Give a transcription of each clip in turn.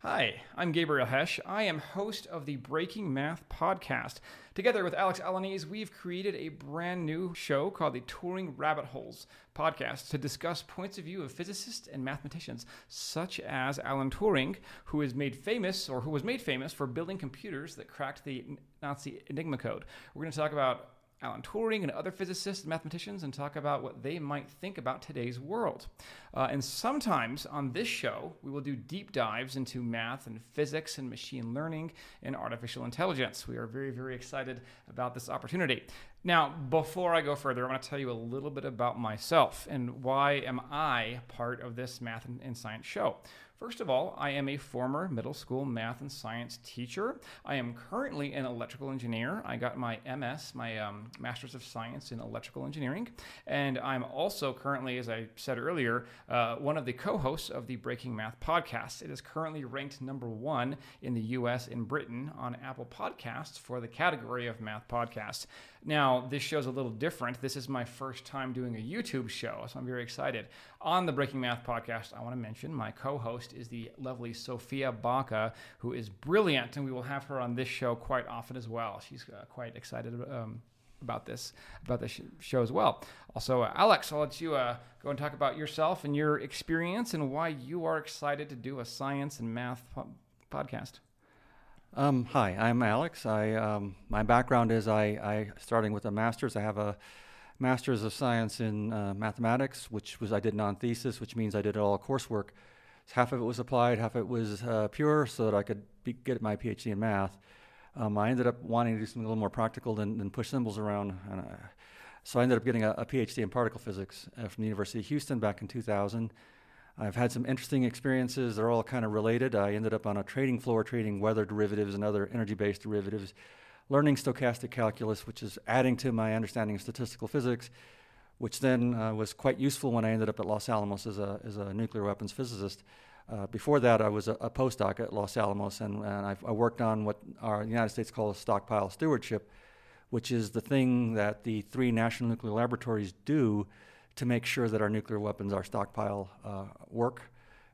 Hi, I'm Gabriel Hesch. I am host of the Breaking Math podcast. Together with Alex Alanis, we've created a brand new show called the Turing Rabbit Holes podcast to discuss points of view of physicists and mathematicians, such as Alan Turing, who is made famous or who was made famous for building computers that cracked the Nazi Enigma code. We're going to talk about Alan Turing and other physicists and mathematicians and talk about what they might think about today's world. Uh, and sometimes on this show, we will do deep dives into math and physics and machine learning and artificial intelligence. We are very, very excited about this opportunity. Now, before I go further, I want to tell you a little bit about myself and why am I part of this math and, and science show. First of all, I am a former middle school math and science teacher. I am currently an electrical engineer. I got my MS, my um, Master's of Science in Electrical Engineering. And I'm also currently, as I said earlier, uh, one of the co hosts of the Breaking Math podcast. It is currently ranked number one in the US and Britain on Apple Podcasts for the category of math podcasts. Now, this show's a little different. This is my first time doing a YouTube show, so I'm very excited. On the Breaking Math podcast, I want to mention my co host is the lovely Sophia Baca, who is brilliant, and we will have her on this show quite often as well. She's uh, quite excited um, about this about this show as well. Also, uh, Alex, I'll let you uh, go and talk about yourself and your experience and why you are excited to do a science and math po- podcast. Um, hi, I'm Alex. I um, my background is I, I starting with a master's. I have a master's of science in uh, mathematics, which was I did non-thesis, which means I did all coursework. So half of it was applied, half of it was uh, pure, so that I could be, get my PhD in math. Um, I ended up wanting to do something a little more practical than, than push symbols around, I, so I ended up getting a, a PhD in particle physics uh, from the University of Houston back in 2000. I've had some interesting experiences. They're all kind of related. I ended up on a trading floor trading weather derivatives and other energy based derivatives, learning stochastic calculus, which is adding to my understanding of statistical physics, which then uh, was quite useful when I ended up at Los Alamos as a, as a nuclear weapons physicist. Uh, before that, I was a, a, postdoc at Los Alamos, and, and I worked on what our United States calls stockpile stewardship, which is the thing that the three national nuclear laboratories do to make sure that our nuclear weapons, our stockpile, uh, work.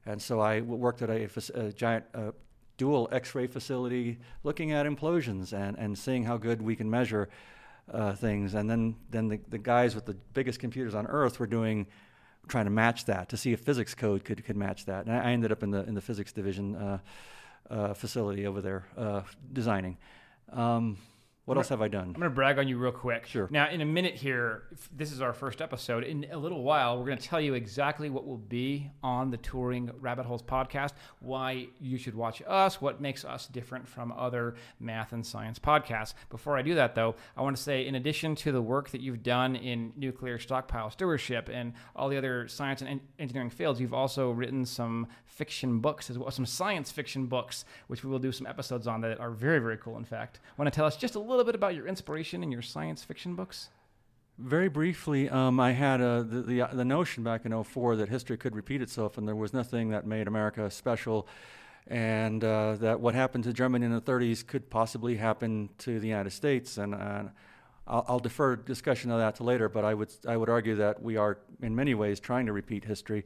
And so I worked at a, a giant uh, dual X-ray facility, looking at implosions and, and seeing how good we can measure uh, things. And then then the, the guys with the biggest computers on Earth were doing trying to match that to see if physics code could could match that. And I ended up in the in the physics division uh, uh, facility over there uh, designing. Um, what else have I done? I'm going to brag on you real quick. Sure. Now, in a minute here, this is our first episode. In a little while, we're going to tell you exactly what will be on the Turing Rabbit Holes podcast, why you should watch us, what makes us different from other math and science podcasts. Before I do that, though, I want to say, in addition to the work that you've done in nuclear stockpile stewardship and all the other science and engineering fields, you've also written some fiction books as well, as some science fiction books, which we will do some episodes on that are very, very cool. In fact, want to tell us just a little bit about your inspiration in your science fiction books? Very briefly, um, I had uh, the, the, the notion back in 04 that history could repeat itself, and there was nothing that made America special, and uh, that what happened to Germany in the 30s could possibly happen to the United States. And uh, I'll, I'll, defer discussion of that to later, but I would I would argue that we are in many ways trying to repeat history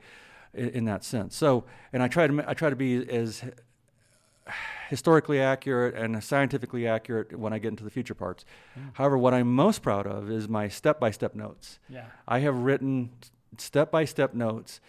in, in that sense. So, and I try to I try to be as historically accurate and scientifically accurate when I get into the future parts. Yeah. However, what I'm most proud of is my step by step notes. Yeah. I have written step by step notes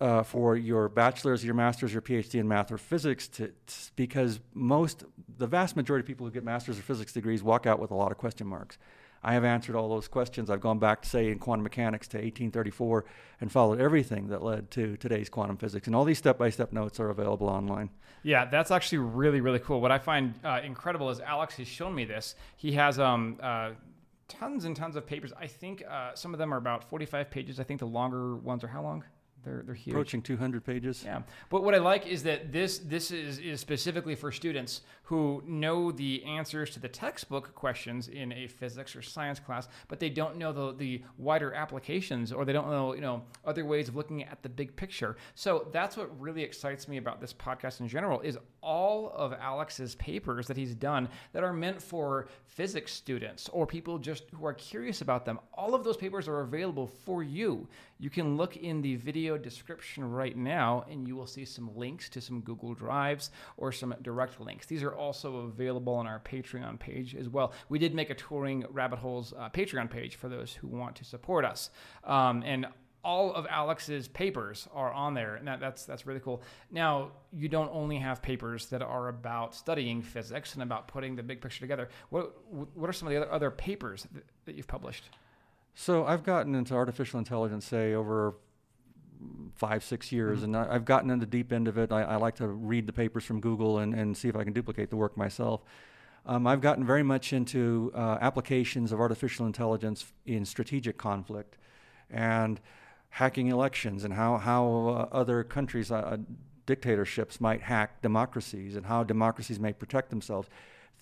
uh, for your bachelor's, your master's, your PhD in math or physics, to, to, because most, the vast majority of people who get master's or physics degrees walk out with a lot of question marks. I have answered all those questions. I've gone back, say, in quantum mechanics to 1834 and followed everything that led to today's quantum physics. And all these step by step notes are available online. Yeah, that's actually really, really cool. What I find uh, incredible is Alex has shown me this. He has um, uh, tons and tons of papers. I think uh, some of them are about 45 pages. I think the longer ones are how long? They're, they're huge. Approaching 200 pages. Yeah. But what I like is that this this is, is specifically for students who know the answers to the textbook questions in a physics or science class, but they don't know the, the wider applications or they don't know, you know, other ways of looking at the big picture. So that's what really excites me about this podcast in general is all of Alex's papers that he's done that are meant for physics students or people just who are curious about them. All of those papers are available for you. You can look in the video description right now, and you will see some links to some Google Drives or some direct links. These are also available on our Patreon page as well. We did make a Turing Rabbit Holes uh, Patreon page for those who want to support us. Um, and all of Alex's papers are on there, and that, that's that's really cool. Now, you don't only have papers that are about studying physics and about putting the big picture together. What what are some of the other, other papers that, that you've published? So I've gotten into artificial intelligence, say over five six years, mm-hmm. and I, have gotten into the deep end of it. I, I, like to read the papers from Google and, and see if I can duplicate the work myself. Um, I've gotten very much into uh, applications of artificial intelligence in strategic conflict, and hacking elections and how, how uh, other countries, uh, dictatorships might hack democracies and how democracies may protect themselves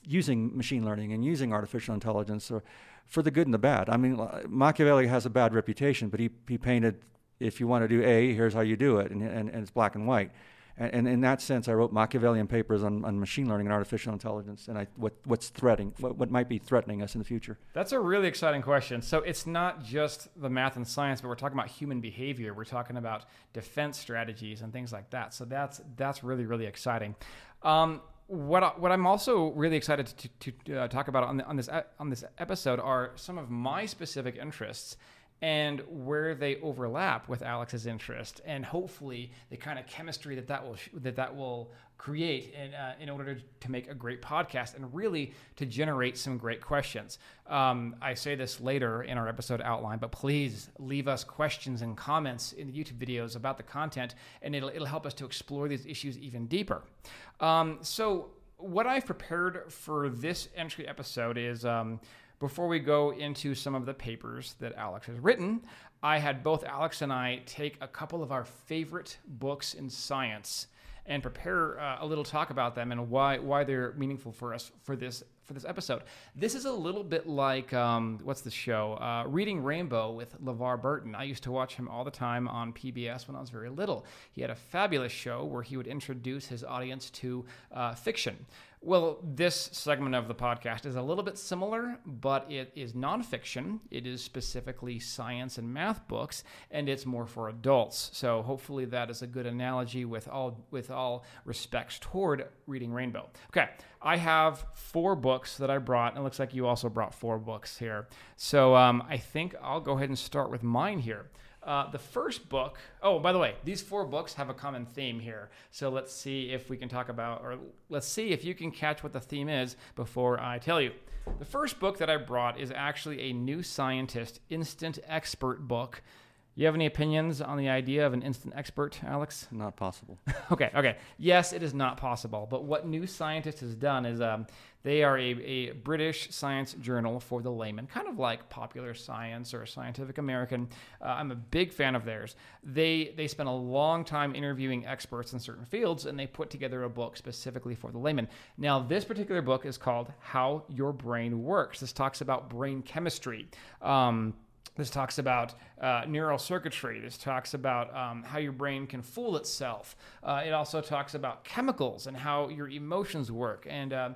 using machine learning and using artificial intelligence or, for the good and the bad. I mean, Machiavelli has a bad reputation, but he, he painted if you want to do A, here's how you do it, and, and, and it's black and white. And, and, in that sense, I wrote Machiavellian papers on, on machine learning and artificial intelligence, and I, what, what's threatening, what, what might be threatening us in the future. That's a really exciting question. So it's not just the math and science, but we're talking about human behavior. We're talking about defense strategies and things like that. So that's that's really really exciting. Um, what what I'm also really excited to, to uh, talk about on, the, on this on this episode are some of my specific interests and where they overlap with Alex's interest, and hopefully the kind of chemistry that that will that that will create in, uh, in order to, to, make a great podcast and really to generate some great questions. Um, I say this later in our episode outline, but please leave us questions and comments in the YouTube videos about the content, and it'll it'll help us to explore these issues even deeper. Um, so what I've prepared for this entry episode is. Um, before we go into some of the papers that Alex has written, I had both Alex and I take a couple of our favorite books in science and prepare uh, a little talk about them and why why they're meaningful for us for this for this episode. This is a little bit like um, what's the show? Uh, Reading Rainbow with LeVar Burton. I used to watch him all the time on PBS when I was very little. He had a fabulous show where he would introduce his audience to uh, fiction. Well, this segment of the podcast is a little bit similar, but it is nonfiction. It is specifically science and math books, and it's more for adults. So hopefully that is a good analogy with all with all respects toward reading Rainbow. Okay, I have four books that I brought, and it looks like you also brought four books here. So um, I think I'll go ahead and start with mine here. Uh, the first book, oh, by the way, these four books have a common theme here. So let's see if we can talk about, or let's see if you can catch what the theme is before I tell you. The first book that I brought is actually a New Scientist Instant Expert book you have any opinions on the idea of an instant expert, Alex? Not possible. okay, okay. Yes, it is not possible. But what New Scientist has done is um, they are a, a, British science journal for the layman, kind of like Popular Science or Scientific American. Uh, I'm a big fan of theirs. They they spent a long time interviewing experts in certain fields, and they put together a book specifically for the layman. Now, this particular book is called How Your Brain Works. This talks about brain chemistry. Um, this talks about uh, neural circuitry. This talks about um, how your brain can fool itself. Uh, it also talks about chemicals and how your emotions work. And uh,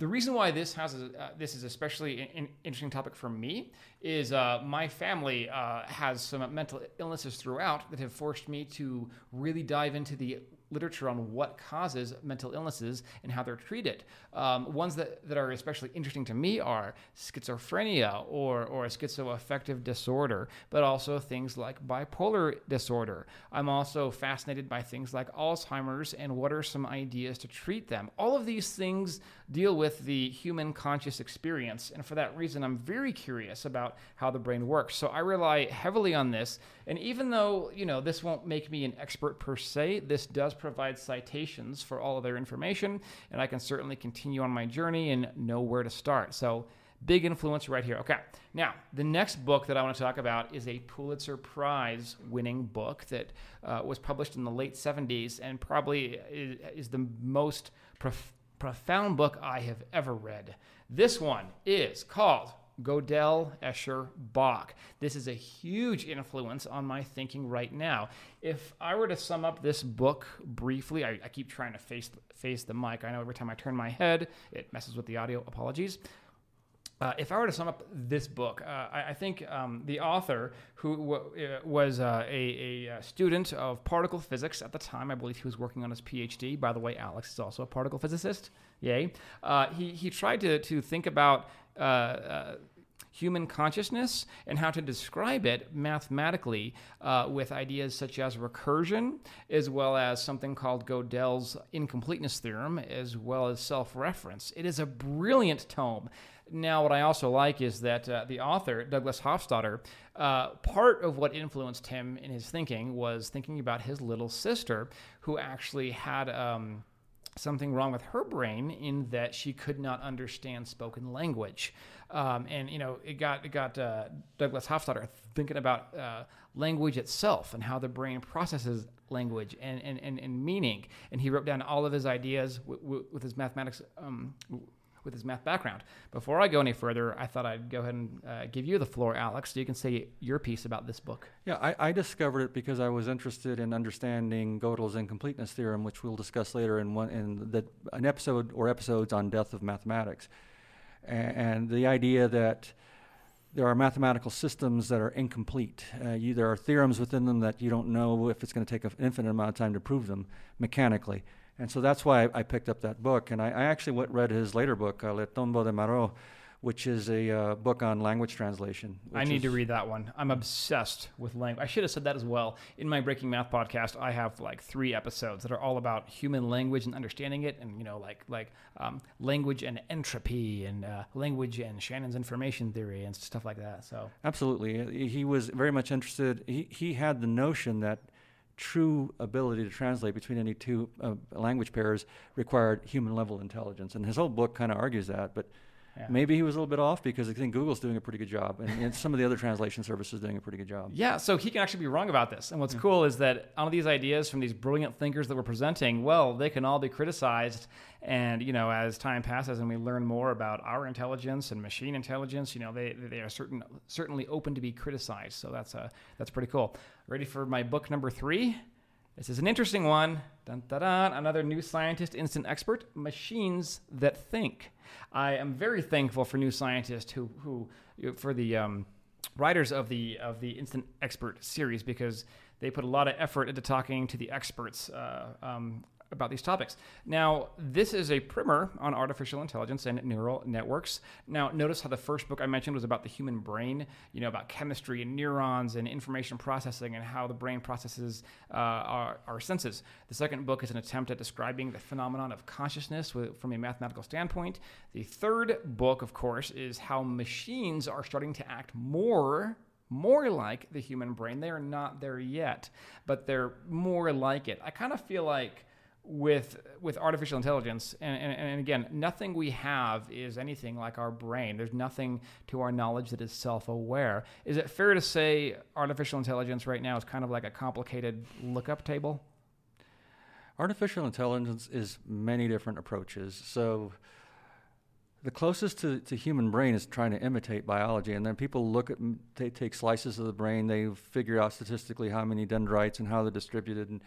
the reason why this has a, uh, this is especially an interesting topic for me is uh, my family uh, has some mental illnesses throughout that have forced me to really dive into the literature on what causes mental illnesses and how they're treated. Um, ones that, that are especially interesting to me are schizophrenia or, or schizoaffective disorder, but also things like bipolar disorder. I'm also fascinated by things like Alzheimer's and what are some ideas to treat them. All of these things deal with the human conscious experience, and for that reason, I'm very curious about how the brain works. So I rely heavily on this, and even though, you know, this won't make me an expert per se, this does provide citations for all of their information, and I can certainly continue on my journey and know where to start. So, big influence right here. Okay, now the next book that I want to talk about is a Pulitzer Prize winning book that uh, was published in the late 70s and probably is, is the most prof- profound book I have ever read. This one is called Gödel, Escher, Bach. This is a huge influence on my thinking right now. If I were to sum up this book briefly, I, I, keep trying to face face the mic. I know every time I turn my head, it messes with the audio. Apologies. uh, if I were to sum up this book, uh, I, I, think um, the author, who w- uh, was uh, a, a, uh, student of particle physics at the time, I believe he was working on his PhD. By the way, Alex is also a particle physicist. Yay! Uh, he he tried to to think about human consciousness and how to describe it mathematically uh, with ideas such as recursion, as well as something called Gödel's incompleteness theorem, as well as self reference. It is a brilliant tome. Now, what I also like is that uh, the author, Douglas Hofstadter, uh, part of what influenced him in his thinking was thinking about his little sister, who actually had. Um, something wrong with her brain in that she could not understand spoken language. Um, and you know, it got it got uh, Douglas Hofstadter thinking about uh, language itself and how the brain processes language and, and, and, and meaning. And he wrote down all of his ideas w- w- with his mathematics. Um, with his math background. Before I go any further, I thought I'd go ahead and uh, give you the floor, Alex, so you can say your piece about this book. Yeah, I, I, discovered it because I was interested in understanding Gödel's incompleteness theorem, which we'll discuss later in one in the, an episode or episodes on death of mathematics and the idea that there are mathematical systems that are incomplete. Uh, you, there are theorems within them that you don't know if it's going to take an infinite amount of time to prove them mechanically. And so that's why I, I picked up that book. And I, I actually went, read his later book, uh, Le Ton beau de Marot, which is a uh, book on language translation. I need to read that one. I'm obsessed with language. I should have said that as well. In my Breaking Math podcast, I have like three episodes that are all about human language and understanding it, and you know, like like um, language and entropy, and uh, language and Shannon's information theory, and stuff like that. So absolutely, he was very much interested. He he had the notion that true ability to translate between any two uh, language pairs required human level intelligence, and his whole book kind of argues that, but yeah. Maybe he was a little bit off because I think Google's doing a pretty good job, and, and some of the other translation services doing a pretty good job. Yeah, so he can actually be wrong about this. And what's yeah. cool is that all of these ideas from these brilliant thinkers that we're presenting, well, they can all be criticized. And you know, as time passes and we learn more about our intelligence and machine intelligence, you know, they they are certain certainly open to be criticized. So that's uh, that's pretty cool. Ready for my book number three? This is an interesting one. Dun, dun, dun. Another new scientist instant expert machines that think. I am very thankful for new scientists who, who for the um, writers of the, of the instant expert series because they put a lot of effort into talking to the experts uh, um, about these topics. Now, this is a primer on artificial intelligence and neural networks. Now, notice how the first book I mentioned was about the human brain, you know, about chemistry and neurons and information processing and how the brain processes uh, our, our, senses. The second book is an attempt at describing the phenomenon of consciousness with, from a mathematical standpoint. The third book, of course, is how machines are starting to act more more like the human brain. They are not there yet, but they're more like it. I kind of feel like with with artificial intelligence and, and, and, again nothing we have is anything like our brain. There's nothing to our knowledge that is self-aware. Is it fair to say artificial intelligence right now is kind of like a complicated lookup table? Artificial intelligence is many different approaches. So the closest to, to human brain is trying to imitate biology and then people look at they take slices of the brain they figure out statistically how many dendrites and how they're distributed and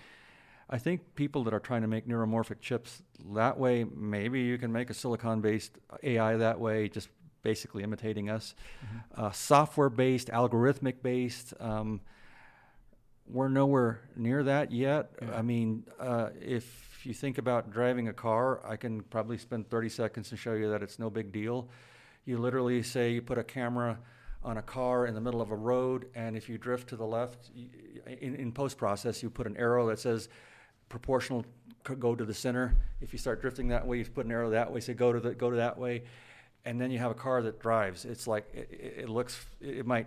I think people that are trying to make neuromorphic chips that way, maybe you can make a silicon based AI that way, just basically imitating us. Mm-hmm. Uh, software based, algorithmic based, um, we're nowhere near that yet. Yeah. I mean, uh, if you think about driving a car, I can probably spend 30 seconds to show you that it's no big deal. You literally say you put a camera on a car in the middle of a road, and if you drift to the left, in, in post process, you put an arrow that says proportional go to the center. If you start drifting that way, you put an arrow that way, say go to the go to that way, and then you have a car that drives. It's like it, it looks it might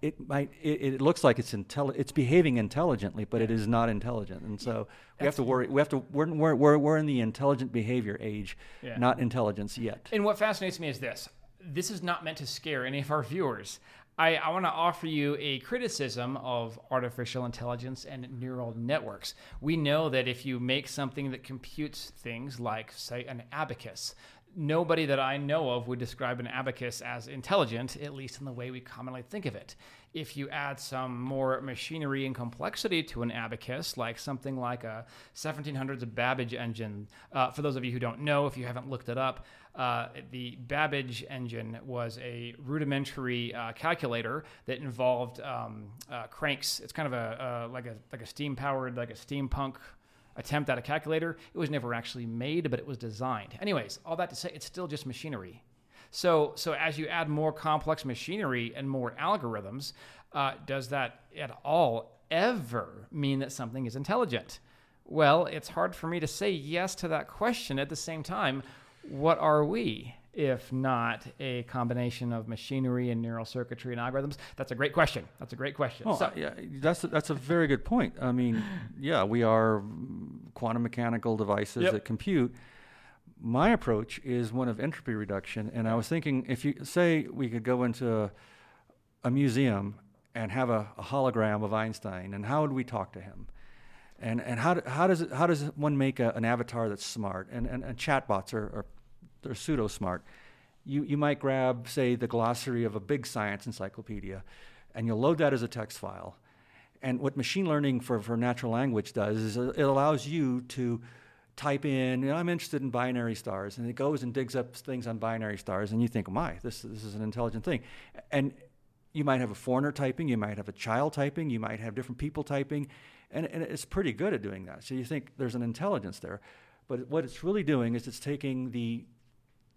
it might it, it looks like it's intelli- it's behaving intelligently, but it is not intelligent, and so we have to worry. We have to we're we're we're, we're in the intelligent behavior age, yeah. not intelligence yet. And what fascinates me is this: this is not meant to scare any of our viewers. I, I want to offer you a criticism of artificial intelligence and neural networks. We know that if you make something that computes things like, say, an abacus, nobody that I know of would describe an abacus as intelligent, at least in the way we commonly think of it. If you add some more machinery and complexity to an abacus, like something like a 1700s Babbage engine, uh, for those of you who don't know, if you haven't looked it up, uh, the Babbage engine was a rudimentary uh, calculator that involved um, uh, cranks. It's kind of a like a like a steam powered like a steampunk attempt at a calculator. It was never actually made, but it was designed. Anyways, all that to say, it's still just machinery. So, so as you add more complex machinery and more algorithms, uh, does that at all ever mean that something is intelligent? Well, it's hard for me to say yes to that question. At the same time, what are we? if not a combination of machinery and neural circuitry and algorithms? That's a great question. That's a great question. Well, so, yeah, that's a, that's a very good point. I mean, yeah, we are quantum mechanical devices yep. that compute. My approach is one of entropy reduction, and I was thinking if you say we could go into a, a museum and have a, a, hologram of Einstein, and how would we talk to him? And, and how, how, does it, how does one make a, an avatar that's smart? And, and, and chatbots are, are they're pseudo smart. You, you might grab, say, the glossary of a big science encyclopedia, and you'll load that as a text file. And what machine learning for, for natural language does is uh, it allows you to type in, you know, I'm interested in binary stars, and it goes and digs up things on binary stars, and you think, my, this, this is an intelligent thing. And you might have a foreigner typing, you might have a child typing, you might have different people typing, and, and it's pretty good at doing that. So you think there's an intelligence there. But what it's really doing is it's taking the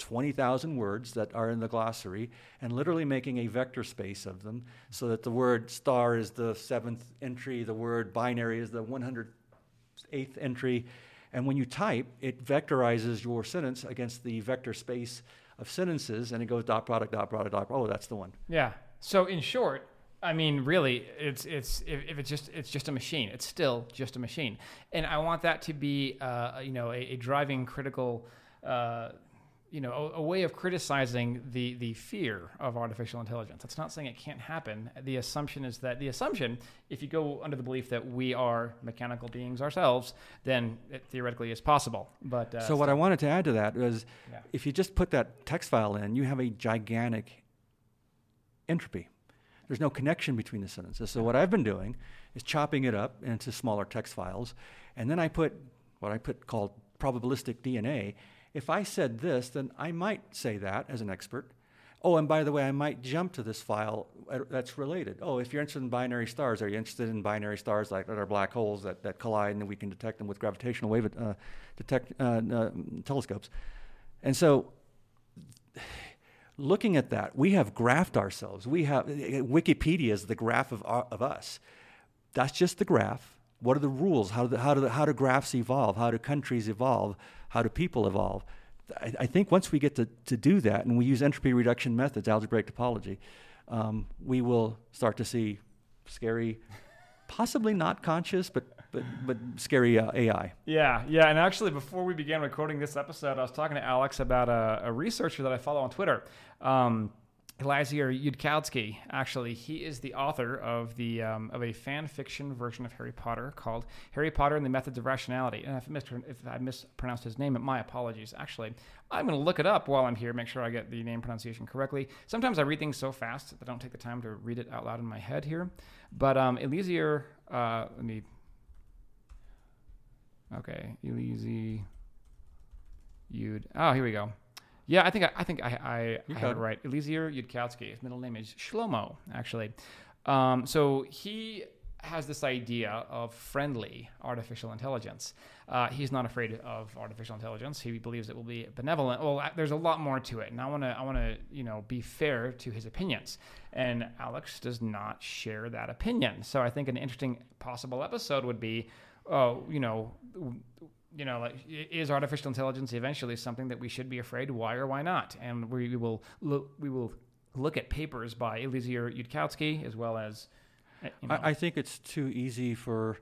20,000 words that are in the glossary and literally making a vector space of them so that the word star is the seventh entry, the word binary is the 108th entry. And when you type, it vectorizes your sentence against the vector space of sentences and it goes dot product, dot product, dot. Oh, that's the one. Yeah. So in short, I mean, really, it's it's if, if, it's just it's just a machine. It's still just a machine, and I want that to be, uh, you know, a, a driving critical uh, you know, a, a, way of criticizing the the fear of artificial intelligence. That's not saying it can't happen. The assumption is that the assumption, if you go under the belief that we are mechanical beings ourselves, then it theoretically is possible. But uh, so what I wanted to add to that was, yeah. if you just put that text file in, you have a gigantic entropy. There's no connection between the sentences. So what I've been doing is chopping it up into smaller text files, and then I put what I put called probabilistic DNA if I said this, then I might say that as an expert. Oh, and by the way, I might jump to this file that's related. Oh, if you're interested in binary stars, are you interested in binary stars like that are black holes that, that collide and we can detect them with gravitational wave uh, detect uh, uh, telescopes? And so, looking at that, we have graphed ourselves. We have Wikipedia is the graph of, of us. That's just the graph. What are the rules? How do, how, do how do graphs evolve? How do countries evolve? how do people evolve? I, I, think once we get to, to do that and we use entropy reduction methods, algebraic topology, um, we will start to see scary, possibly not conscious, but but but scary uh, AI. Yeah, yeah. And actually, before we began recording this episode, I was talking to Alex about a, a researcher that I follow on Twitter. Um, Eliezer Yudkowsky, actually, he is the author of the um, of a fan fiction version of Harry Potter called Harry Potter and the Methods of Rationality. And if, if I mispronounced his name, my apologies. Actually, I'm going to look it up while I'm here, make sure I get the name pronunciation correctly. Sometimes I read things so fast that I don't take the time to read it out loud in my head here. But um, Eliezer, uh, let me. Okay, Eliezer Yud. Oh, here we go. Yeah, I think I, I think I, I, I have it right. Eliezer Yudkowsky. His middle name is Shlomo, actually. Um, so he has this idea of friendly artificial intelligence. Uh, he's not afraid of artificial intelligence. He believes it will be benevolent. Well, there's a lot more to it, and I want to I want to you know be fair to his opinions. And Alex does not share that opinion. So I think an interesting possible episode would be, oh, you know you know, like, is artificial intelligence eventually something that we should be afraid? Why or why not? And we will look, we will look at papers by Eliezer Yudkowsky as well as. Eh, you know. I, I, think it's too easy for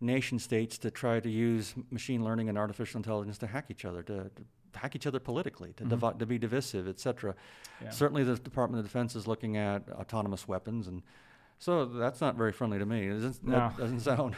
nation states to try to use machine learning and artificial intelligence to hack each other, to, to hack each other politically, to, mm-hmm. to be divisive, etc. Yeah. Certainly, the Department of Defense is looking at autonomous weapons, and so that's not very friendly to me. It doesn't, no. doesn't sound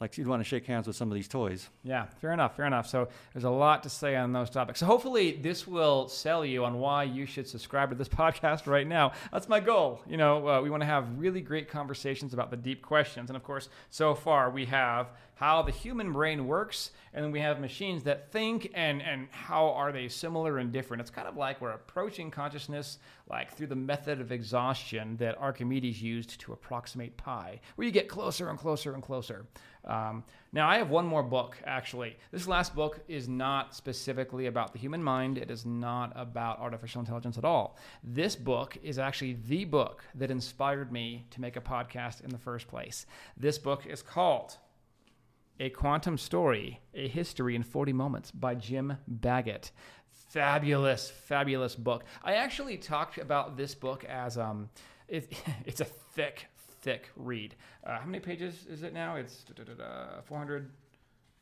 like you'd want to shake hands with some of these toys. Yeah, fair enough, fair enough. So there's a lot to say on those topics. So hopefully this will sell you on why you should subscribe to this podcast right now. That's my goal. You know, uh, we want to have really great conversations about the deep questions. And of course, so far we have how the human brain works, and then we have machines that think, and and how are they similar and different? It's kind of like we're approaching consciousness like through the method of exhaustion that Archimedes used to approximate pi, where you get closer and closer and closer. Um, now, I have one more book, actually. This last book is not specifically about the human mind, it is not about artificial intelligence at all. This book is actually the book that inspired me to make a podcast in the first place. This book is called a Quantum Story, A History in 40 Moments by Jim Baggott. Fabulous, fabulous book. I actually talked about this book as um, it, it's a thick, thick read. Uh, how many pages is it now? It's 400.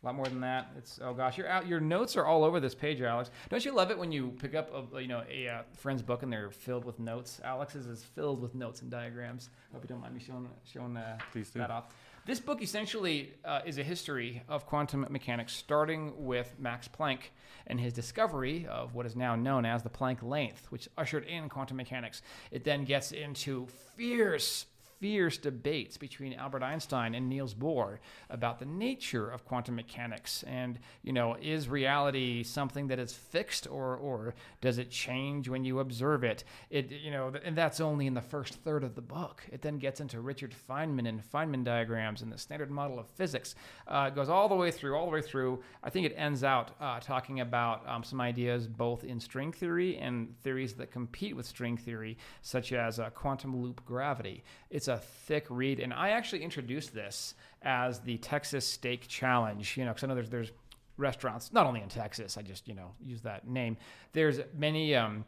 A lot more than that. It's oh gosh, your your notes are all over this page, Alex. Don't you love it when you pick up a you know a uh, friend's book and they're filled with notes? Alex's is filled with notes and diagrams. Hope you don't mind me showing showing uh, that off. This book essentially uh, is a history of quantum mechanics, starting with Max Planck and his discovery of what is now known as the Planck length, which ushered in quantum mechanics. It then gets into fierce fierce debates between Albert Einstein and Niels Bohr about the nature of quantum mechanics and you know is reality something that is fixed or or does it change when you observe it? It you know and that's only in the first third of the book. It then gets into Richard Feynman and Feynman diagrams and the standard model of physics uh, goes all the way through all the way through. I think it ends out uh, talking about um, some ideas both in string theory and theories that compete with string theory such as uh, quantum loop gravity. It's a thick read, and I actually introduced this as the Texas Steak Challenge. You know, because I know there's there's restaurants not only in Texas. I just you know use that name. There's many. Um,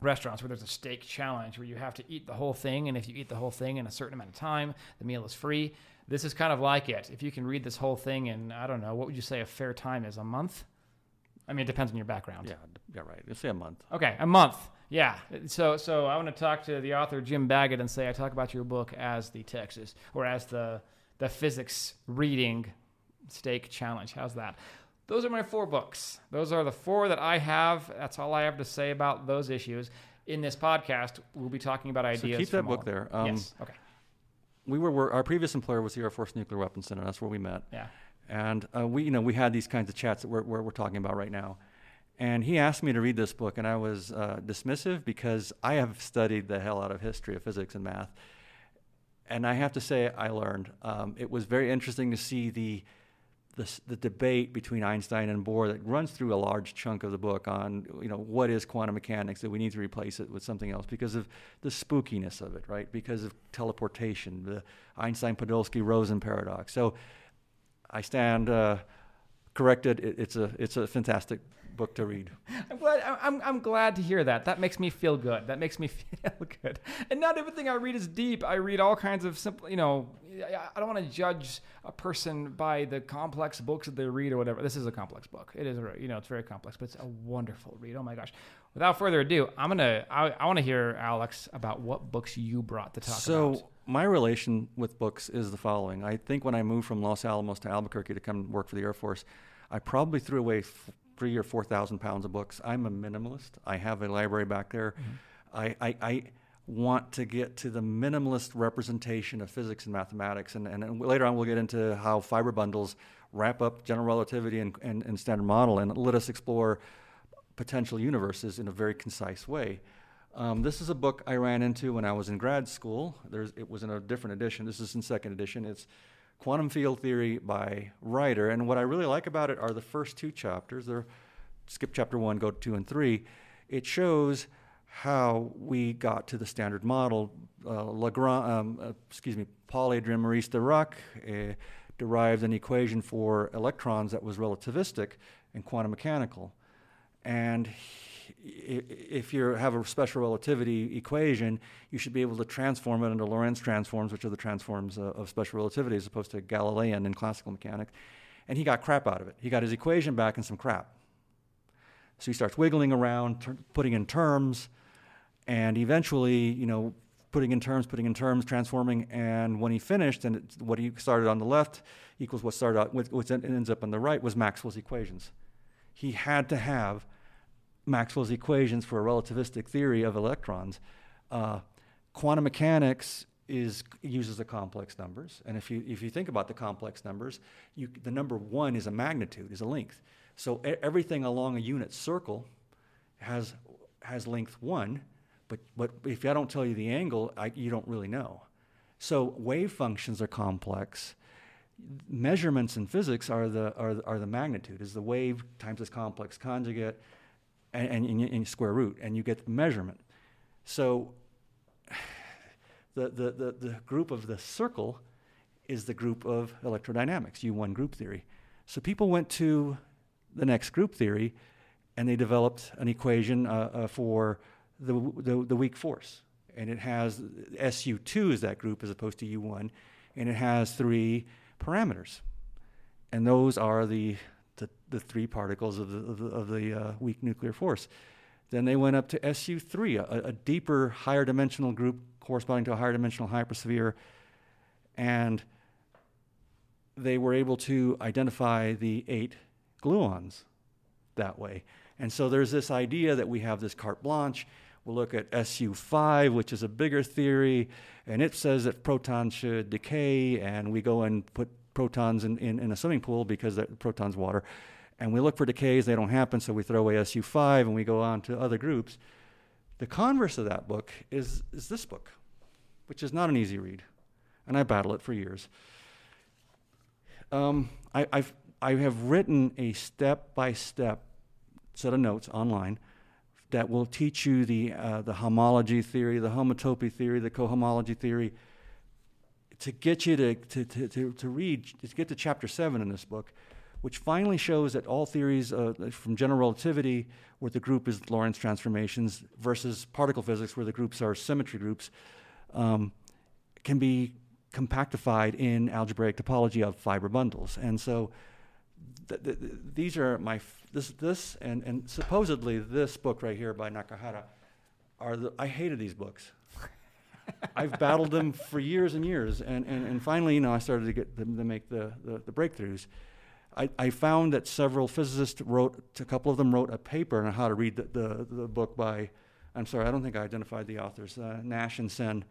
restaurants where there's a steak challenge where you have to eat the whole thing and if you eat the whole thing in a certain amount of time the meal is free this is kind of like it if you can read this whole thing in i don't know what would you say a fair time is a month i mean it depends on your background Yeah, yeah, right. Let's say a month. Okay, a month. Yeah. So so I want to talk to the author Jim Baggott and say I talk about your book as the Texas or as the the physics reading steak challenge. How's that? Those are my four books. Those are the four that I have. That's all I have to say about those issues. In this podcast, we'll be talking about ideas. So keep that from book all- there. Um, yes. Okay. We were, were our previous employer was the Air Force Nuclear Weapons Center. That's where we met. Yeah. And uh, we, you know, we had these kinds of chats that we're, we're, we're talking about right now. And he asked me to read this book, and I was uh, dismissive because I have studied the hell out of history of physics and math. And I have to say, I learned. Um, it was very interesting to see the, the, the debate between Einstein and Bohr that runs through a large chunk of the book on, you know, what is quantum mechanics? That we need to replace it with something else because of the spookiness of it, right? Because of teleportation, the Einstein-Podolsky-Rosen paradox. So I stand uh, corrected. It, it's a it's a fantastic book to read. I'm glad. I'm, I'm glad to hear that. That makes me feel good. That makes me feel good. And not everything I read is deep. I read all kinds of simple. You know, I- I don't want to judge a person by the complex books that they read or whatever. This is a complex book. It is. You know, it's very complex, but it's a wonderful read. Oh my gosh. Without further ado, I'm gonna. I, I want to hear Alex about what books you brought to talk so about. So my relation with books is the following. I think when I moved from Los Alamos to Albuquerque to come work for the Air Force, I probably threw away f- three or four thousand pounds of books. I'm a minimalist. I have a library back there. I, I, I want to get to the minimalist representation of physics and mathematics, and, and, and later on we'll get into how fiber bundles wrap up general relativity and, and, and standard model, and let us explore potential universes in a very concise way. Um, this is a book I ran into when I was in grad school. There's, it was in a different edition. This is in second edition. It's Quantum Field Theory by Ryder. And what I really like about it are the first two chapters. They're skip chapter one, go to two and three. It shows how we got to the standard model. Uh, Lagrange, um, uh, excuse me, Paul Adrian Maurice Dirac uh, derived an equation for electrons that was relativistic and quantum mechanical. And if you have a special relativity equation, you should be able to transform it into Lorentz transforms, which are the transforms uh, of special relativity, as opposed to Galilean in classical mechanics. And he got crap out of it. He got his equation back and some crap. So he starts wiggling around, putting in terms, and eventually, you know, putting in terms, putting in terms, transforming, and when he finished, and what he started on the left equals what started out, what ends up on the right was Maxwell's equations. He had to have Maxwell's equations for a relativistic theory of electrons. Uh, quantum mechanics is uses the complex numbers, and if you if you think about the complex numbers, you, the number one is a magnitude, is a length. So everything along a unit circle has has length one, but but if I don't tell you the angle, I, you don't really know. So wave functions are complex. Measurements in physics are the are, are the magnitude is the wave times its complex conjugate, and, and, and, square root, and you get the measurement. So the, the, the, the group of the circle is the group of electrodynamics, U1 group theory. So people went to the next group theory and they developed an equation uh, uh, for the, the, the, weak force. And it has SU2 is that group as opposed to U1, and it has three parameters. And those are the, the, the three particles of the, of the, of the uh, weak nuclear force. Then they went up to SU3, a, a deeper, higher dimensional group corresponding to a higher dimensional hypersphere. And they were able to identify the eight gluons that way. And so there's this idea that we have this carte blanche. We'll look at SU5, which is a bigger theory, and it says that protons should decay, and we go and put protons in, in, in a swimming pool because the proton's water. And we look for decays, they don't happen, so we throw away SU5 and we go on to other groups. The converse of that book is, is this book, which is not an easy read, and I battle it for years. Um, I, I've, I have written a step by step set of notes online that will teach you the, uh, the homology theory, the homotopy theory, the cohomology theory, to get you to, to, to, to, to read, to get to chapter seven in this book, which finally shows that all theories uh, from general relativity, where the group is Lorentz transformations, versus particle physics, where the groups are symmetry groups, um, can be compactified in algebraic topology of fiber bundles. And so th- th- these are my f- this this and and supposedly this book right here by Nakahara are the I hated these books. I've battled them for years and years, and, and, and finally, you know, I started to get them to make the, the, the breakthroughs. I, I, found that several physicists wrote, a couple of them wrote a paper on how to read the, the, the book by, I'm sorry, I don't think I identified the authors, uh, Nash and Sen,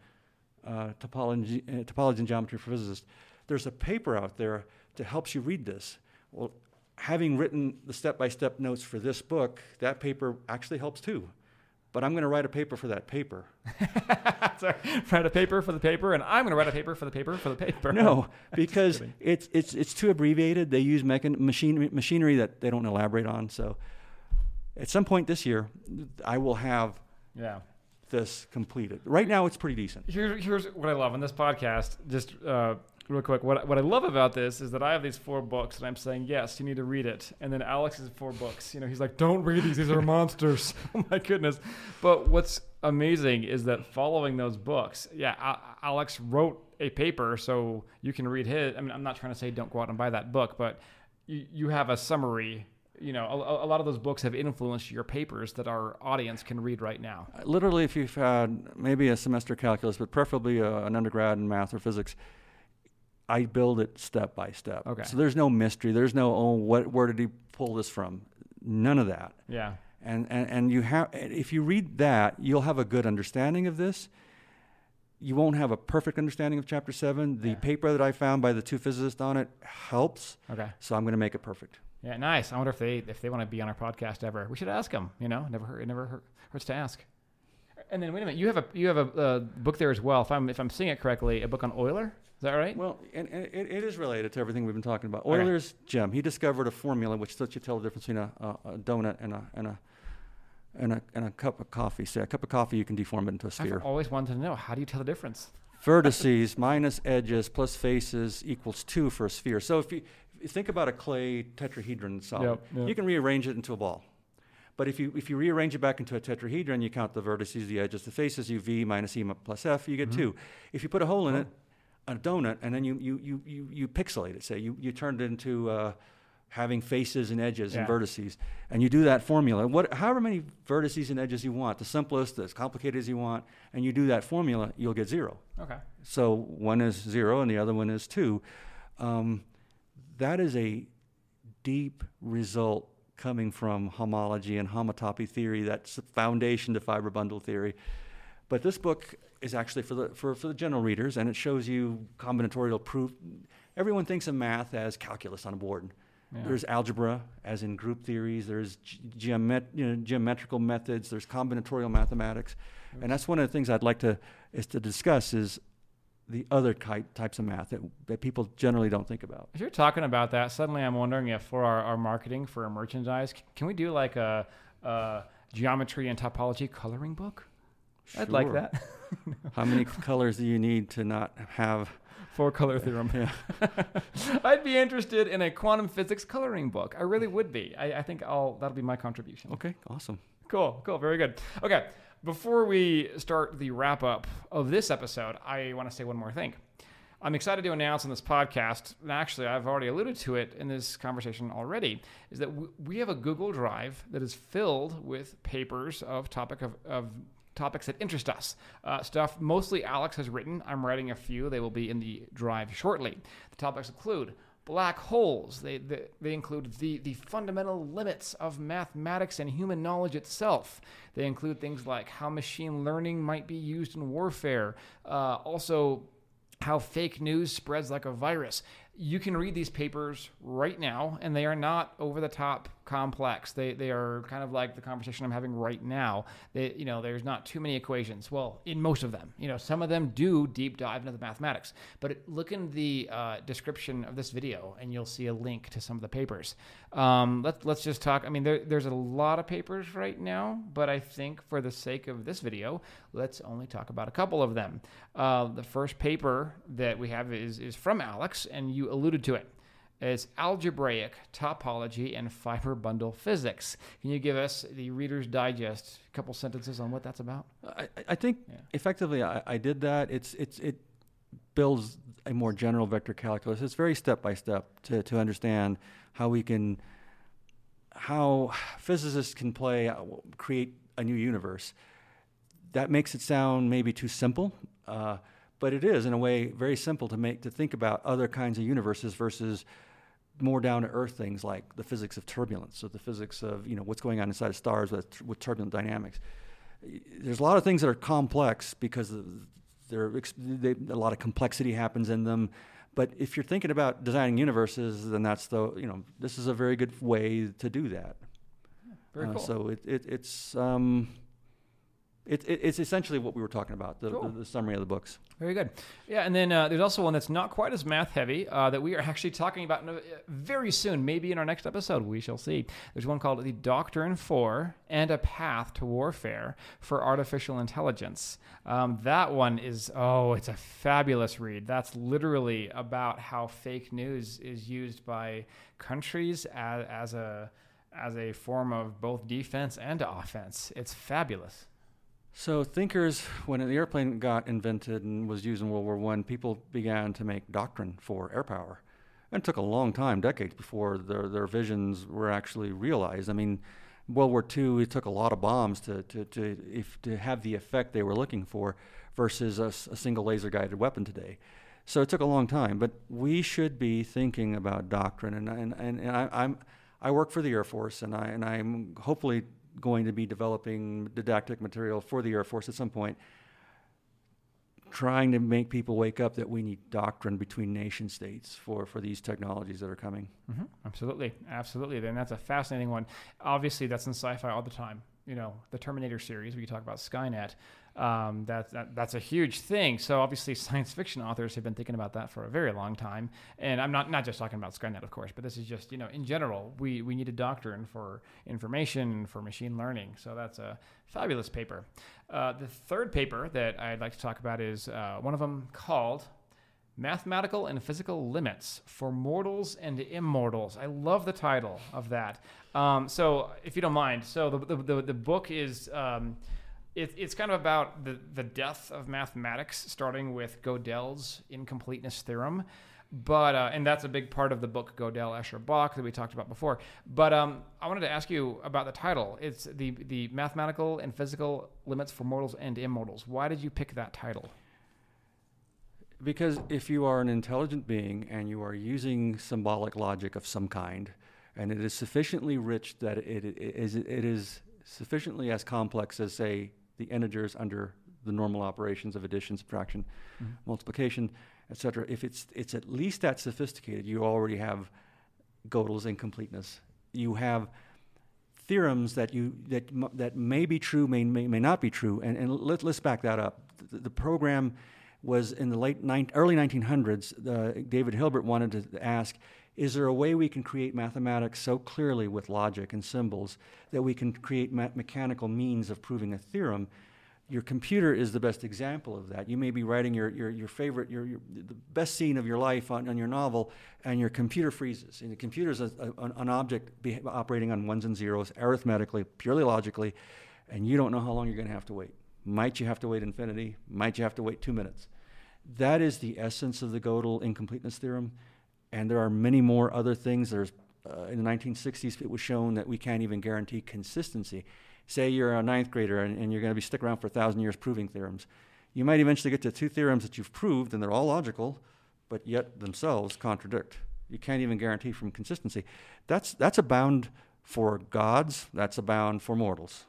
uh, topology, uh, topology and Geometry for Physicists. There's a paper out there that helps you read this. Well, having written the step by step notes for this book, that paper actually helps too. But I'm going to write a paper for that paper. Sorry, write a paper for the paper, and I'm going to write a paper for the paper for the paper. No, because it's it's it's too abbreviated. They use mechan- machine, machinery that they don't elaborate on. So, at some point this year, I will have yeah this completed. Right now, it's pretty decent. Here, here's what I love on this podcast. Just uh, real quick, what, what I love about this is that I have these four books and I'm saying, yes, you need to read it. And then Alex has four books. You know, he's like, don't read these. These are monsters. oh my goodness. But what's amazing is that following those books, yeah, Alex wrote a paper so you can read his. I mean, I'm not trying to say don't go out and buy that book, but you, you have a summary you know, a, a, lot of those books have influenced your papers that our audience can read right now. Literally, if you've had maybe a semester calculus, but preferably a, an undergrad in math or physics, I build it step by step. Okay. So there's no mystery. There's no oh what where did he pull this from? None of that. Yeah. And and and you have if you read that, you'll have a good understanding of this. You won't have a perfect understanding of chapter 7. The yeah. paper that I found by the two physicists on it helps. Okay. So I'm going to make it perfect. Yeah, nice. I wonder if they if they want to be on our podcast ever. We should ask them, you know? Never hurt, it never hurts to ask. And then wait a minute, you have a you have a, a book there as well. If I'm if I'm seeing it correctly, a book on Euler. Is that right? Well, and, and it, it is related to everything we've been talking about. Euler's gem. He discovered a formula which lets you tell the difference between a, a, a donut and a and a and a, and a cup of coffee. Say a cup of coffee, you can deform it into a sphere. I've always wanted to know how do you tell the difference? Vertices minus edges plus faces equals two for a sphere. So if you, if you think about a clay tetrahedron solid, yep, yep. you can rearrange it into a ball. But if you if you rearrange it back into a tetrahedron, you count the vertices, the edges, the faces, you v minus e plus f, you get mm-hmm. two. If you put a hole in oh. it, a donut, and then you, you, you, you, you pixelate it, say, you, you turned it into uh, having faces and edges and vertices, and you do that formula. What, however many vertices and edges you want, the simplest, as complicated as you want, and you do that formula, you'll get zero. Okay. So one is zero and the other one is two. Um, that is a deep result coming from homology and homotopy theory. That's the foundation to fiber bundle theory. But this book is actually for the for, for the general readers, and it shows you combinatorial proof. Everyone thinks of math as calculus on a board. Yeah. There's algebra, as in group theories. There's ge- geomet- you know, geometrical methods. There's combinatorial mathematics, and that's one of the things I'd like to is to discuss is the other ki- types of math that, that people generally don't think about. If you're talking about that, suddenly I'm wondering if for our, our marketing for our merchandise, can we do like a, a geometry and topology coloring book? I'd like that. How many colors do you need to not have? Four color theorem. Yeah. I'd be interested in a quantum physics coloring book. I really would be. I, I think I'll that'll be my contribution. Okay, awesome. Cool, cool, very good. Okay, before we start the wrap up of this episode, I want to say one more thing. I'm excited to announce on this podcast, and actually, I've already alluded to it in this conversation already, is that we have a Google Drive that is filled with papers of topic of, of topics that interest us. Uh, stuff mostly Alex has written. I'm writing a few. They will be in the drive shortly. The topics include black holes. They, they, they include the, the fundamental limits of mathematics and human knowledge itself. They include things like how machine learning might be used in warfare. Uh, also, how fake news spreads like a virus. You can read these papers right now, and they are not over the top complex. They, they are kind of like the conversation I'm having right now. They, you know, there's not too many equations. Well, in most of them, you know, some of them do deep dive into the mathematics. But look in the uh, description of this video, and you'll see a link to some of the papers. Um, let's let's just talk. I mean, there, there's a lot of papers right now, but I think for the sake of this video, let's only talk about a couple of them. Uh, the first paper that we have is is from Alex, and you alluded to it. It's algebraic topology and fiber bundle physics. Can you give us the Reader's Digest a couple sentences on what that's about? I, I- I think Yeah. effectively I, I did that. It's it's it builds a more general vector calculus. It's very step by step to to understand how we can how physicists can play uh, create a new universe. That makes it sound maybe too simple, uh, but it is in a way very simple to make to think about other kinds of universes versus more down to earth things like the physics of turbulence or the physics of you know what's going on inside of stars with, with turbulent dynamics there's a lot of things that are complex because there they, a lot of complexity happens in them. But if you're thinking about designing universes, then that's the you know this is a very good way to do that. Very Uh, cool. So it, it it's um, it, it, it's essentially what we were talking about the, Cool. the, the summary of the books. Very good. Yeah, and then uh, there's also one that's not quite as math heavy uh, that we are actually talking about a, very soon, maybe in our next episode. We shall see. There's one called The Doctrine for and a Path to Warfare for Artificial Intelligence. Um, that one is, oh, it's a fabulous read. That's literally about how fake news is used by countries as, as a as a form of both defense and offense. It's fabulous. So thinkers, when the airplane got invented and was used in World War One, people began to make doctrine for air power. And it took a long time, decades, before their, their visions were actually realized. I mean, World War II, it took a lot of bombs to, to, to, if, to have the effect they were looking for versus a single laser guided weapon today. So it took a long time, but we should be thinking about doctrine. And, and, and, and I, I'm, I work for the Air Force, and, I, and I'm hopefully going to be developing didactic material for the Air Force at some point, trying to make people wake up that we need doctrine between nation states for, for these technologies that are coming. hmm Absolutely, absolutely. Then that's a fascinating one. Obviously, that's in sci-fi all the time. You know, the Terminator series. We talk about Skynet. Um, that, that that's a huge thing. So obviously, science fiction authors have been thinking about that for a very long time. And I'm not not just talking about Skynet, of course, but this is just you know in general. We we need a doctrine for information for machine learning. So that's a fabulous paper. Uh, the third paper that I'd like to talk about is uh, one of them called Mathematical and Physical Limits for Mortals and Immortals. I love the title of that. Um, so, if you don't mind, so the, the, the, the book is. Um, it, it's kind of about the, the death of mathematics, starting with Gödel's incompleteness theorem. But uh, and that's a big part of the book Gödel Escher Bach that we talked about before. But um, I wanted to ask you about the title. It's the the mathematical and physical limits for mortals and immortals. Why did you pick that title? Because if you are an intelligent being and you are using symbolic logic of some kind, and it is sufficiently rich that it, it, is, it is sufficiently as complex as, say, the integers under the normal operations of addition, subtraction, mm-hmm. multiplication, etc. If it's it's at least that sophisticated, you already have Gödel's incompleteness. You have theorems that you that that may be true, may may, may not be true, and and let, let's back that up. The, the program was in the late ni- early 1900s. Uh, David Hilbert wanted to ask. Is there a way we can create mathematics so clearly with logic and symbols that we can create ma- mechanical means of proving a theorem your computer is the best example of that. You may be writing your, your, your favorite, your, your, the best scene of your life on, on your novel, and your computer freezes. And the computer is an object operating on ones and zeros, arithmetically, purely logically, and you don't know how long you're going to have to wait. Might you have to wait infinity? Might you have to wait two minutes? That is the essence of the Gödel incompleteness theorem. And there are many more other things. There's, uh, in the 1960s, it was shown that we can't even guarantee consistency say you're a ninth grader and, and you're going to be stick around for a thousand years proving theorems. You might eventually get to two theorems that you've proved, and they're all logical, but yet themselves contradict. You can't even guarantee from consistency. That's that's a bound for gods. That's a bound for mortals.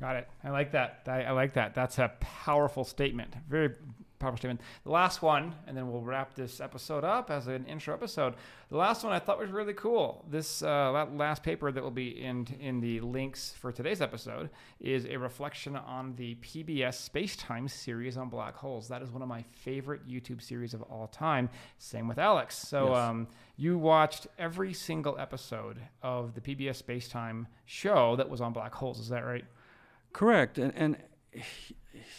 Got it. I like that. I, I like that. That's a powerful statement. Very powerful statement. The last one, and then we'll wrap this episode up as an intro episode. The last one I thought was really cool. This uh, last paper that will be in in the links for today's episode is a reflection on the PBS Space-Time series on black holes. That is one of my favorite YouTube series of all time. Same with Alex. So yes. um, you watched every single episode of the PBS Space-Time show that was on black holes. Is that right? Correct. And and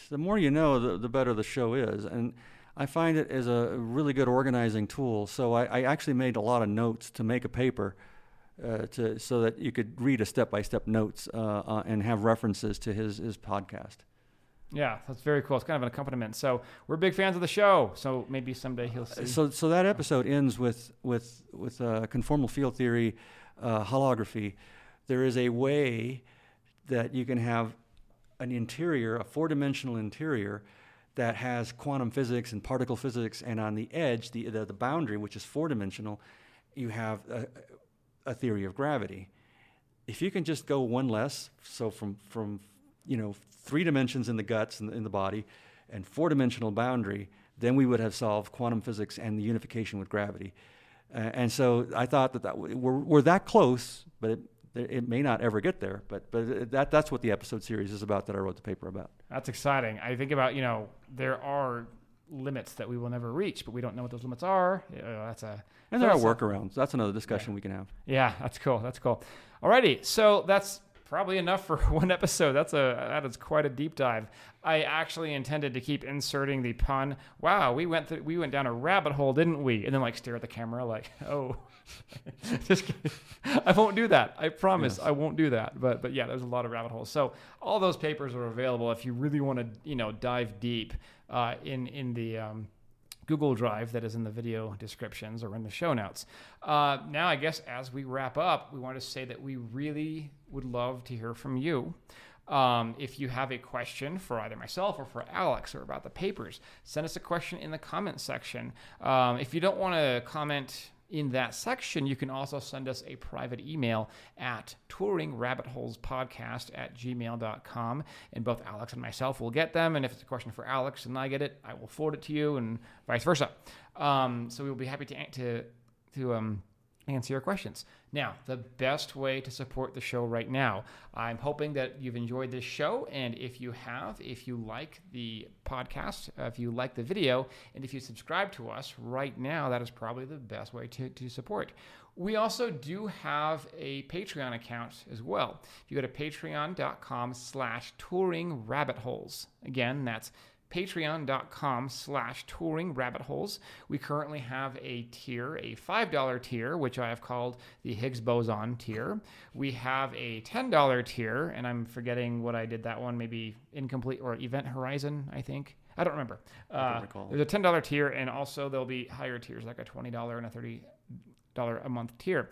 the more you know, the, the better the show is. And I find it as a really good organizing tool. So I, I actually made a lot of notes to make a paper. Uh, to so that you could read a step-by-step notes uh, uh, and have references to his his podcast. Yeah, that's very cool. It's kind of an accompaniment. So we're big fans of the show. So maybe someday he'll see. So so that episode ends with with with uh, conformal field theory, uh, holography. There is a way that you can have an interior, a four dimensional interior that has quantum physics and particle physics, and on the edge, the, the, the boundary, which is four dimensional, you have a, a, theory of gravity. If you can just go one less, so from, from you know, three dimensions in the guts and in, in the body, and four dimensional boundary, then we would have solved quantum physics and the unification with gravity. Uh, and so I thought that, that we're, we're that close, but it, it may not ever get there, but but uh, that that's what the episode series is about that I wrote the paper about. That's exciting. I think about you know there are limits that we will never reach, but we don't know what those limits are. You oh, know, that's a and there are workarounds. That's another discussion yeah. we can have. Yeah, that's cool. That's cool. Alrighty, so that's probably enough for one episode. That's a that is quite a deep dive. I actually intended to keep inserting the pun. Wow, we went through, we went down a rabbit hole, didn't we? And then like stare at the camera like, oh, just kidding. I won't do that. I promise yes. I won't do that. But but yeah, there's a lot of rabbit holes. So all those papers are available if you really want to you know dive deep uh, in in the um, Google Drive that is in the video descriptions or in the show notes. Uh, now, I guess as we wrap up, we want to say that we really would love to hear from you. Um, if you have a question for either myself or for Alex or about the papers, send us a question in the comment section. Um, if you don't want to comment in that section, you can also send us a private email at turingrabbitholespodcast at gmail.com. And both Alex and myself will get them. And if it's a question for Alex and I get it, I will forward it to you and vice versa. Um, so we will be happy to, to, to um, answer your questions. Now, the best way to support the show right now, I'm hoping that you've enjoyed this show. And if you have, if you like the podcast, uh, if you like the video, and if you subscribe to us right now, that is probably the best way to, to support. We also do have a Patreon account as well. If you go to patreon.com slash turing rabbit holes, again, that's patreon.com slash turing rabbit holes. We currently have a tier a $5 tier which i have called the higgs boson tier. We have a $10 tier and i'm forgetting what i did that one maybe incomplete or event horizon i think. I don't remember. I don't uh, there's a $10 tier and also there'll be higher tiers like a $20 and a $30 a month tier.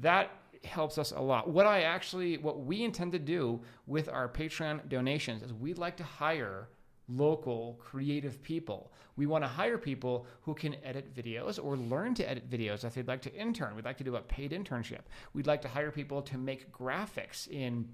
That helps us a lot. What I actually, what we intend to do with our Patreon donations is we'd like to hire local creative people. We want to hire people who can edit videos or learn to edit videos if they'd like to intern. We'd like to do a paid internship. We'd like to hire people to make graphics in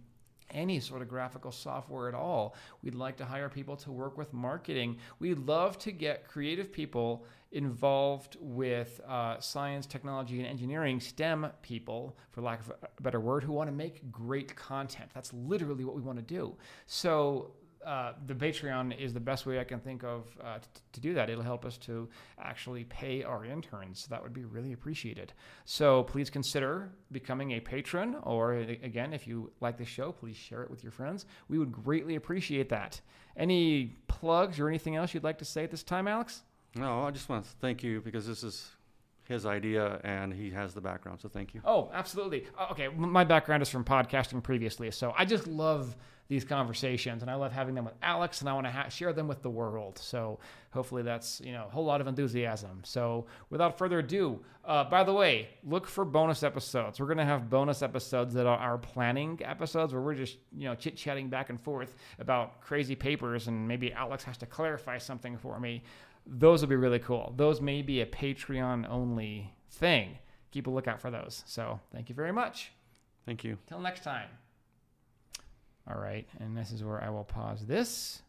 any sort of graphical software at all. We'd like to hire people to work with marketing. We'd love to get creative people involved with uh, science, technology, and engineering, STEM people, for lack of a better word, who want to make great content. That's literally what we want to do. So, uh, the Patreon is the best way I can think of uh, t- to do that. It'll help us to actually pay our interns. That would be really appreciated. So please consider becoming a patron, or again, if you like the show, please share it with your friends. We would greatly appreciate that. Any plugs or anything else you'd like to say at this time, Alex? No, I just want to thank you because this is his idea and he has the background. So thank you. Oh, absolutely. Uh, Okay, my background is from podcasting previously, so I just love these conversations and I love having them with Alex, and I want to ha- share them with the world. So hopefully that's you know a whole lot of enthusiasm. So without further ado, uh, by the way, look for bonus episodes. We're gonna have bonus episodes that are our planning episodes where we're just you know chit chatting back and forth about crazy papers, and maybe Alex has to clarify something for me. Those will be really cool. Those may be a Patreon only thing. Keep a lookout for those. So thank you very much. Thank you. Till next time. All right, and this is where I will pause this.